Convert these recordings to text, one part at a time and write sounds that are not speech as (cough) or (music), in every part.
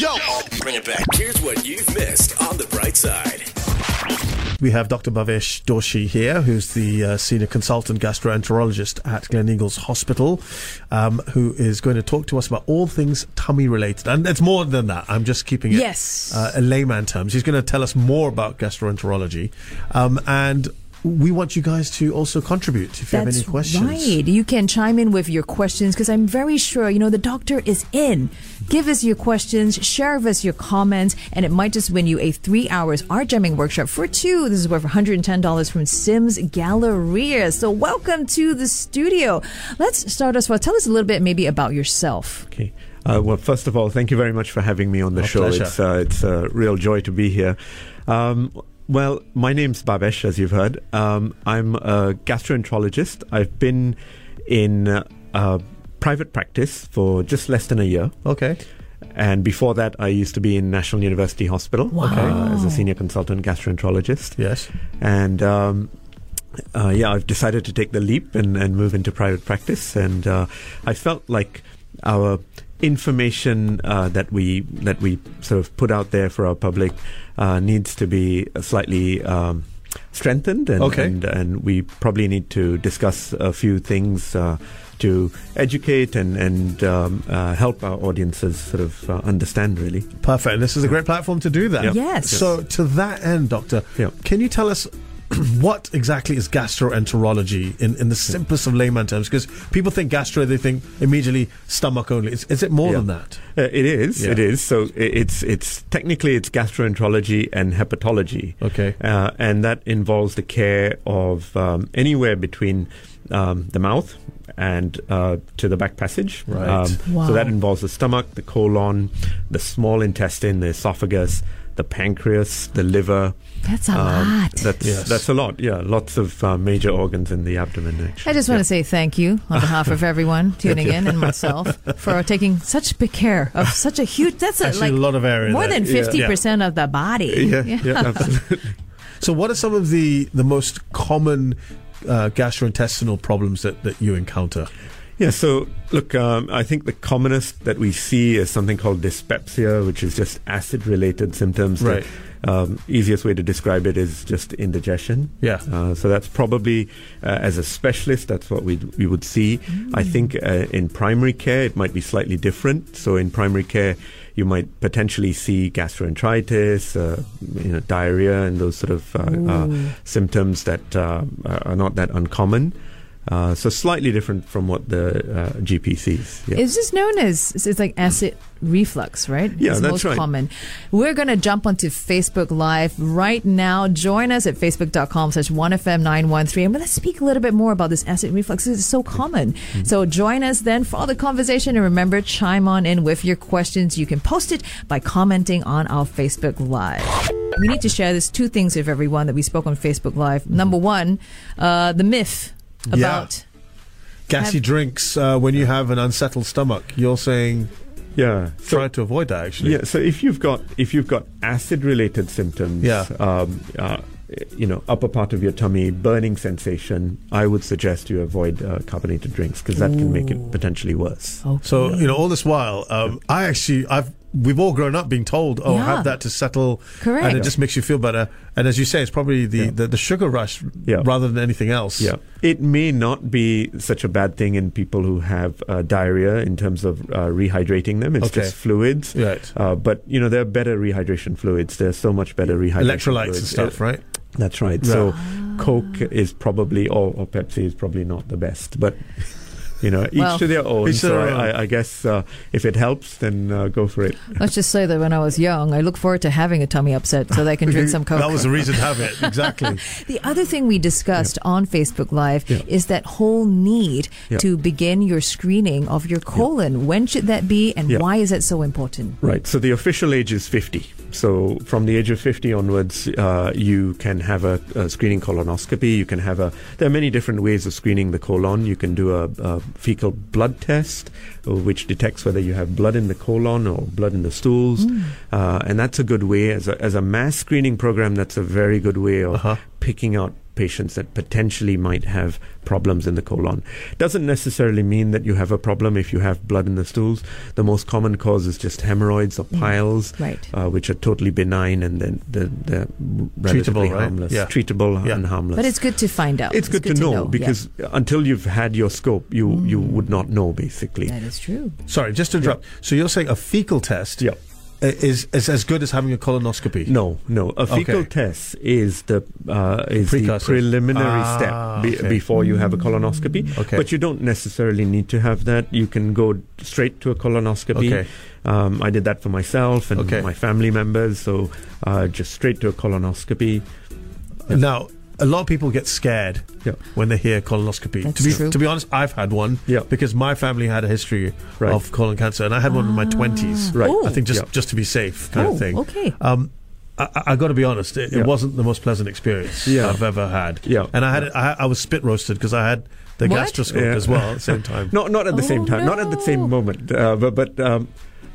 Yo, bring it back. Here's what you've missed on the bright side. We have Dr. Bhavesh Doshi here, who's the uh, senior consultant gastroenterologist at Gleneagles Hospital, um, who is going to talk to us about all things tummy related. And it's more than that. I'm just keeping it Yes. uh, in layman terms. He's going to tell us more about gastroenterology. Um, and we want you guys to also contribute if you have any questions. right. You can chime in with your questions because I'm very sure, you know, the doctor is in. Give us your questions, share with us your comments, and it might just win you a three hours art jamming workshop for two. This is worth $110 from Sims Galleria. So welcome to the studio. Let's start us well. Tell us a little bit maybe about yourself. Okay. Uh, well, first of all, thank you very much for having me on the Our show. pleasure. It's uh, it's a real joy to be here. Um, well, my name's Bhavesh, as you've heard. Um, I'm a gastroenterologist. I've been in uh, private practice for just less than a year. Okay. And before that, I used to be in National University Hospital Wow. uh, as a senior consultant gastroenterologist. Yes. And um, uh, yeah, I've decided to take the leap and, and move into private practice. And uh, I felt like our information uh, that we that we sort of put out there for our public uh, needs to be slightly um, strengthened, and, Okay. and and we probably need to discuss a few things. Uh, to educate and and um, uh, help our audiences sort of uh, understand really. Perfect. And this is a great platform to do that. Yeah. Yes. So, to that end, Doctor, Yeah. can you tell us (clears throat) what exactly is gastroenterology in, in the simplest of layman terms? Because people think gastro, they think immediately stomach only. Is, is it more Yeah. than that? Uh, it is. Yeah. It is. So i- it's it's technically it's gastroenterology and hepatology. Okay. Uh, and that involves the care of um, anywhere between um, the mouth and uh, to the back passage. Um, Right. Wow. So that involves the stomach, the colon, the small intestine, the esophagus, the pancreas, the liver. That's a Um, lot. That's Yes. that's a lot. Yeah, lots of uh, major organs in the abdomen. Actually. I just want to say thank you on (laughs) behalf of everyone tuning in and myself for taking such big care of (laughs) such a huge. That's a, Actually, like a lot of area. more there. than fifty percent of the body. Yeah, (laughs) yeah, absolutely. So, what are some of the, the most common uh, gastrointestinal problems that, that you encounter? Yeah, so look, um, I think the commonest that we see is something called dyspepsia, which is just acid related symptoms. Right. The um, easiest way to describe it is just indigestion. Yeah. Uh, so that's probably, uh, as a specialist, that's what we we would see. I think uh, in primary care it might be slightly different. So in primary care, you might potentially see gastroenteritis, uh, you know, diarrhea, and those sort of uh, uh, symptoms that uh, are not that uncommon. Uh, so slightly different from what the uh, GP sees. Yeah. Is this known as it's like acid reflux, right? Yeah, it's that's most right. common. We're gonna jump onto Facebook Live right now. Join us at facebook.com slash 1FM913 and let's speak a little bit more about this acid reflux. It's so common. Mm-hmm. So join us then for the conversation and remember chime on in with your questions. You can post it by commenting on our Facebook Live. We need to share this two things with everyone that we spoke on Facebook Live. Number one, uh, the myth Yeah. Gassy Have- drinks uh, when you have an unsettled stomach. You're saying yeah. So, try to avoid that, actually. yeah. So if you've got if you've got acid related symptoms, Yeah. um, uh, you know, upper part of your tummy, burning sensation, I would suggest you avoid uh, carbonated drinks because that can make it potentially worse. Oh, So you know, all this while, um, I actually, I've we've all grown up being told, "Oh, Yeah. have that to settle," Correct. and it just makes you feel better. And as you say, it's probably the Yeah. the, the sugar rush Yeah. rather than anything else. Yeah, it may not be such a bad thing in people who have uh, diarrhea in terms of uh, rehydrating them. It's Okay. just fluids. Right. Uh, but you know there are better rehydration fluids. There's so much better rehydration Electrolytes and stuff, right? That's right. Yeah. So Coke is probably or, or Pepsi is probably not the best, but (laughs) you know each Well, to their own. each So their I, own. I, I guess uh, if it helps, then uh, go for it. (laughs) Let's just say that when I was young, I look forward to having a tummy upset so that I can drink (laughs) some Coke. That was the reason to have it. Exactly. (laughs) the other thing we discussed on Facebook Live Yeah. is that whole need Yeah. to begin your screening of your colon. When should that be, and Yeah. why is that so important? Right. So the official age is 50. So from the age of 50 onwards, uh, you can have a, a screening colonoscopy. You can have a. There are many different ways of screening the colon. You can do a, a fecal blood test, which detects whether you have blood in the colon or blood in the stools, uh, and that's a good way as a as a mass screening program. That's a very good way of Uh-huh. picking out patients that potentially might have problems in the colon. Doesn't necessarily mean that you have a problem if you have blood in the stools. The most common cause is just hemorrhoids or piles, Mm. Right. uh, which are totally benign and then they're, they're relatively Treatable, right? harmless. Yeah. Treatable Yeah. and harmless. But it's good to find out. It's good, to, know, because until you've had your scope, you, you would not know basically. that is true. Sorry, just to interrupt. So you're saying a fecal test Yeah. I- is, is as good as having a colonoscopy? No, no. A fecal Okay. test is the uh, is the preliminary Ah, step be- okay. before you have a colonoscopy. Okay. But you don't necessarily need to have that. You can go straight to a colonoscopy. Okay. Um, I did that for myself and Okay. my family members. So uh, just straight to a colonoscopy. Now, a lot of people get scared Yeah. when they hear colonoscopy. That's to be true. to be honest, I've had one Yeah. because my family had a history Right. of colon cancer, and I had one in my twenties. Right. Oh. I think just Yeah. just to be safe, kind Oh, of thing. okay. Um, I, I, I got to be honest, it, Yeah. it wasn't the most pleasant experience Yeah. I've ever had. Yeah. and I had it, I, I was spit roasted because I had the What? gastroscope Yeah. as well at the same time. (laughs) Not not at the Oh, same time. Not at the same moment. Uh, but but. Um,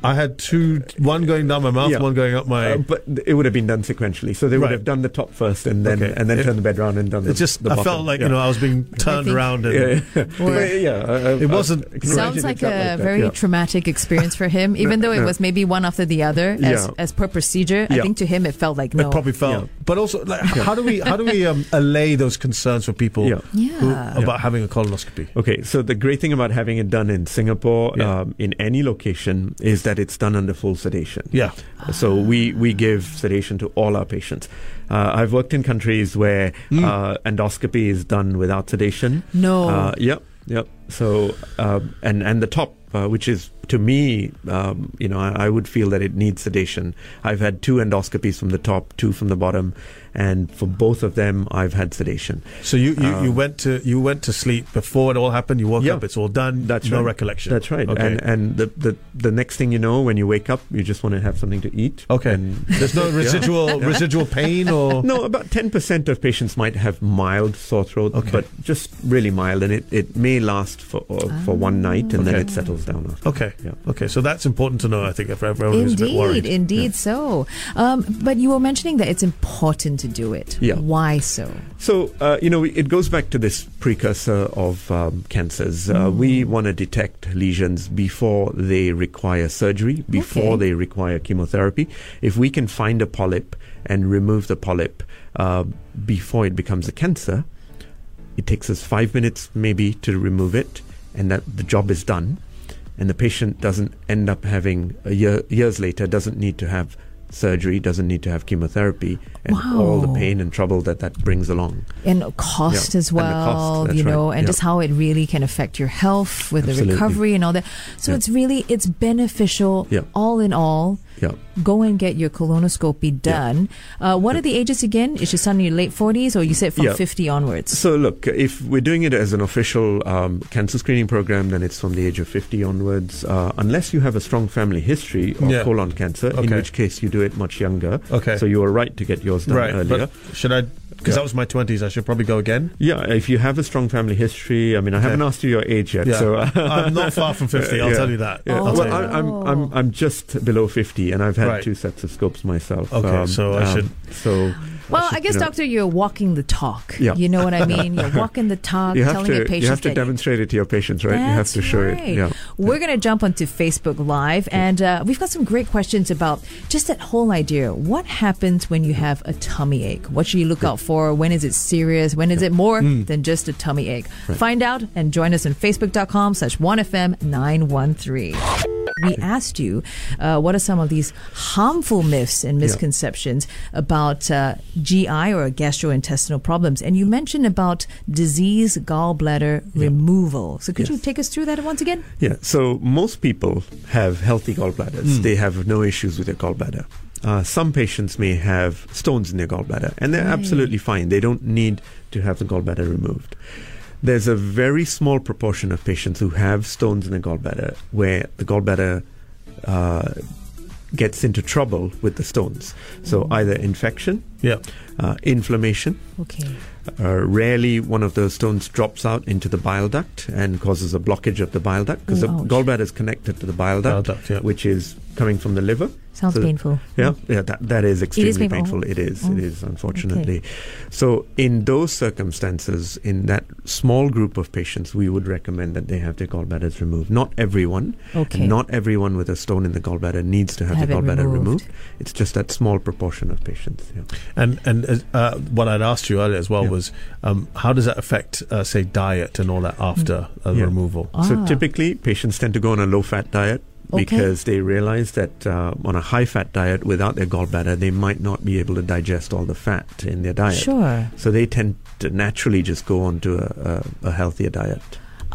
I had two, one going down my mouth, Yeah. one going up my. uh, but it would have been done sequentially, so they would Right. have done the top first, and then Okay. and then It- turned the bed around and done the. it just the I bottom. felt like Yeah. you know I was being turned think- around and Yeah, yeah. Or- (laughs) But, yeah, uh, It wasn't- I Sounds like a that, very yeah. traumatic experience for him, (laughs) even though it Yeah. was maybe one after the other as, Yeah. as per procedure. I think to him it felt like no. It probably felt, Yeah. but also, like, how do we how do we um, allay those concerns for people Yeah. who, Yeah. about having a colonoscopy? Okay, so the great thing about having it done in Singapore, Yeah. um, in any location, is that it's done under full sedation. Yeah, So we, we give sedation to all our patients. Uh, I've worked in countries where Mm. uh, endoscopy is done without sedation. No. Uh, yep, yep. So um, and and the top, uh, which is to me, um, you know, I, I would feel that it needs sedation. I've had two endoscopies from the top, two from the bottom, and for both of them, I've had sedation. So you, you, you Um, went to you went to sleep before it all happened. You woke Yeah. up. It's all done. That's no right. recollection. That's right. Okay. And and the, the the next thing you know, when you wake up, you just want to have something to eat. okay. And There's no (laughs) residual (laughs) residual pain or (laughs) no, about ten percent of patients might have mild sore throat, Okay. but just really mild, and it, it may last for uh, for one night, and then it settles down after. Okay. Yeah. Okay. So that's important to know. I think if everyone who's a bit worried. Indeed, indeed so. Um, but you were mentioning that it's important to do it. Yeah. Why so? So, uh, you know, it goes back to this precursor of um, cancers. Uh, we want to detect lesions before they require surgery, before Okay. they require chemotherapy. If we can find a polyp and remove the polyp uh, before it becomes a cancer, it takes us five minutes maybe to remove it, and that the job is done. And the patient doesn't end up having a year, years later doesn't need to have surgery, doesn't need to have chemotherapy, and all the pain and trouble that that brings along. And cost Yeah, as well, cost, you know, right, and yeah. just how it really can affect your health with the recovery and all that. So Yeah. it's really it's beneficial all in all. Yeah. Go and get your colonoscopy done. Uh, what are the ages again? Is your son in your late forties, or you said from Yeah. fifty onwards? So look, if we're doing it as an official um, cancer screening program, then it's from the age of 50 onwards, uh, unless you have a strong family history of Yeah. colon cancer, in which case you do it much younger. Okay. So you are right to get yours done right. earlier. But should I? Because Yeah. that was my twenties. I should probably go again. Yeah, if you have a strong family history, I mean, I haven't asked you your age yet, Yeah. so uh, I'm not far from fifty. I'll (laughs) Yeah. tell you that. Yeah. I'll Well, tell you I, that. I'm, I'm I'm just below 50, and I've had Right. two sets of scopes myself. Okay, so I should- So Well, should, I guess, you know, doctor, you're walking the talk. Yeah. You know what I mean? (laughs) You're walking the talk, you have telling to your patients you have to that demonstrate it to your patients, right? you have to show right. it. Yeah. We're going to jump onto Facebook Live, and uh, we've got some great questions about just that whole idea. What happens when you have a tummy ache? What should you look out for? When is it serious? When is it more Mm. than just a tummy ache? Find out and join us on Facebook.com slash 1FM913. We asked you uh, what are some of these harmful myths and misconceptions about uh, GI or gastrointestinal problems, and you mentioned about disease gallbladder removal. So could you take us through that once again? Yeah, so most people have healthy gallbladders. They have no issues with their gallbladder. Uh, some patients may have stones in their gallbladder, and they're Right. absolutely fine. They don't need to have the gallbladder removed. There's a very small proportion of patients who have stones in the gallbladder where the gallbladder uh, gets into trouble with the stones. So either infection, Yeah. Uh, inflammation. Okay. Uh, rarely one of those stones drops out into the bile duct and causes a blockage of the bile duct because the ouch. gallbladder is connected to the bile duct, Bile duct, yeah. which is coming from the liver. Sounds So- painful. Yeah, yeah, that, that is extremely painful. painful. It is, Oh, it is, unfortunately. So, in those circumstances, in that small group of patients, we would recommend that they have their gallbladders removed. Not everyone, Okay. not everyone with a stone in the gallbladder needs to have, Have their gallbladder removed. removed. It's just that small proportion of patients. Yeah. And and uh, what I'd asked you earlier as well Yeah. was, um, how does that affect, uh, say, diet and all that after uh, Yeah. removal? So Ah. typically, patients tend to go on a low-fat diet Okay. because they realize that uh, on a high-fat diet without their gallbladder, they might not be able to digest all the fat in their diet. Sure. So they tend to naturally just go on to a, a, a healthier diet.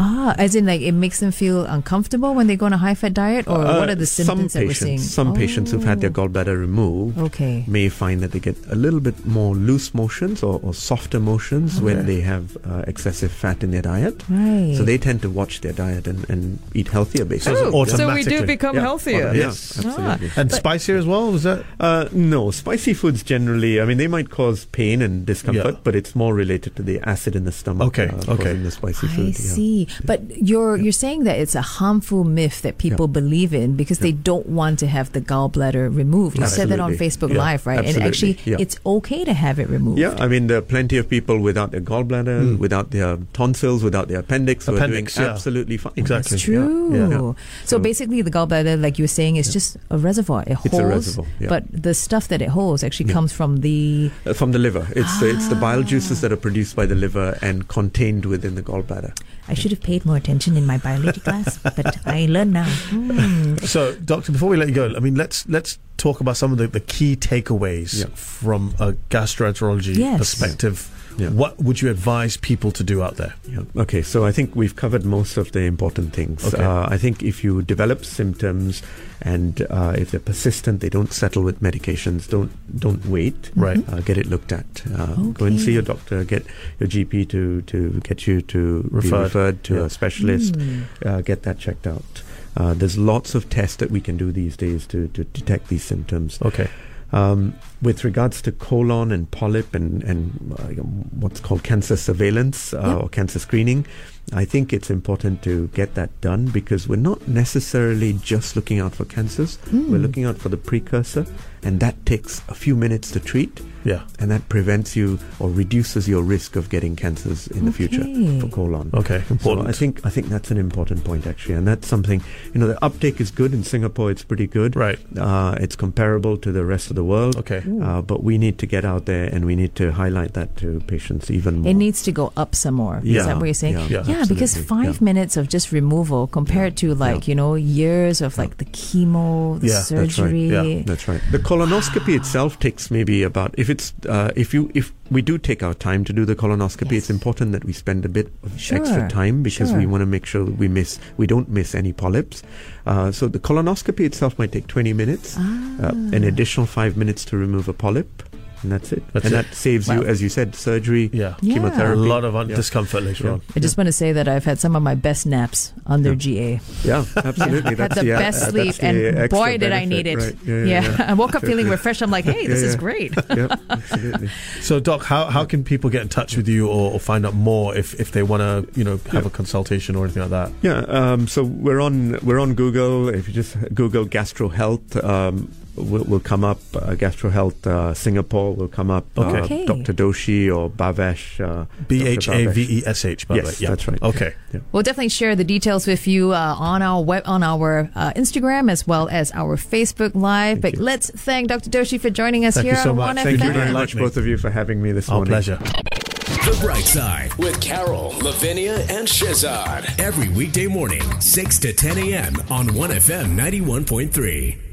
Ah, as in like it makes them feel uncomfortable when they go on a high fat diet, or Uh, what are the symptoms some that we're patients, seeing? Some patients who've had their Oh, gallbladder removed Okay. may find that they get a little bit more loose motions or, or softer motions Okay. when they have uh, excessive fat in their diet. Right. So they tend to watch their diet and, and eat healthier basically. So it's so we do become Yeah, healthier. auto- Yes. Yeah, absolutely. And But- spicier as well? Was that? Uh, no, spicy foods generally, I mean, they might cause pain and discomfort, Yeah. but it's more related to the acid in the stomach. Okay, uh, okay. the spicy I food. yeah. see. But you're you're saying that it's a harmful myth that people believe in because they don't want to have the gallbladder removed. You said that on Facebook Yeah, Live, right? And actually, Yeah. it's okay to have it removed. Yeah, I mean, there are plenty of people without their gallbladder, without their tonsils, without their appendix, who Appendix, are yeah. doing absolutely fine. Exactly. It's true. Yeah. Yeah. So, So- basically, the gallbladder, like you were saying, is just a reservoir. It It's a holds, reservoir, yeah. but the stuff that it holds actually Yeah. comes from the. Uh, from the liver. It's, it's the bile Ah. juices that are produced by the liver and contained within the gallbladder. I should have paid more attention in my biology class, but I learn now. Hmm. So, doctor, before we let you go, I mean, let's let's talk about some of the, the key takeaways Yeah. from a gastroenterology Yes. perspective. Yeah. What would you advise people to do out there? Yeah. Okay, so I think we've covered most of the important things. Okay. Uh, I think if you develop symptoms and uh, if they're persistent, they don't settle with medications. Don't don't wait. Right. Uh, get it looked at. Uh, Go and see your doctor. Get your GP to to get you to be Referred. referred to Yeah. a specialist. Hmm. Uh, get that checked out. Uh, there's lots of tests that we can do these days to, to detect these symptoms. Okay. Um, with regards to colon and polyp and, and uh, what's called cancer surveillance uh, Yep. or cancer screening, I think it's important to get that done because we're not necessarily just looking out for cancers. Hmm. We're looking out for the precursor, and that takes a few minutes to treat, Yeah. and that prevents you or reduces your risk of getting cancers in the future for colon. Okay. So Important. I think I think that's an important point actually, and that's something you know. The uptake is good in Singapore; it's pretty good. Right. Uh, it's comparable to the rest of the world. Okay. Uh, but we need to get out there and we need to highlight that to patients even more. It needs to go up some more. Yeah, Is that what you're saying? yeah, Yeah, because absolutely, five yeah. minutes of just removal compared to like, you know, years of like the chemo, the Yeah, that's right, surgery. yeah. That's right. The colonoscopy itself takes maybe about if it's uh, if you if we do take our time to do the colonoscopy, Yes. it's important that we spend a bit of Sure, extra time because we want to make sure that we miss we don't miss any polyps. Uh, so the colonoscopy itself might take 20 minutes, Ah. uh, an additional five minutes to remove a polyp, and that's it. That's and it. that saves you, as you said, surgery, Yeah. Yeah. A lot of un- Yeah. discomfort later Yeah. on. I just want to say that I've had some of my best naps under Yeah. GA. Yeah, absolutely. (laughs) had That's the yeah, best uh, sleep, that's the and extra boy, did I need it. right. Yeah, Yeah, yeah, yeah. (laughs) I woke up feeling (laughs) refreshed. I'm like, hey, this Yeah, is great. yeah, absolutely. So, Doc, how, how can people get in touch with you or, or find out more if, if they want to, you know, have a consultation or anything like that? Yeah, um, so we're on we're on Google. If you just Google Gastro Health, um, will will come up. Uh, Gastro Health uh, Singapore will come up. Okay. Uh, Okay. Dr. Doshi or Bhavesh. Uh, B Dr. H A V E S H, the way. Yes, Yeah. that's right. Okay. Yeah. We'll definitely share the details with you uh, on our web, on our uh, Instagram as well as our Facebook Live. but you. let's thank Dr. Doshi for joining us Thank you here so on much. 1FM. Thank Thank you very very much, much, both of you, for having me this Our morning. pleasure. The Bright Side with Carol, Lavinia, and Shehzad. Every weekday morning, 6 to 10 a.m. on 1FM 91.3.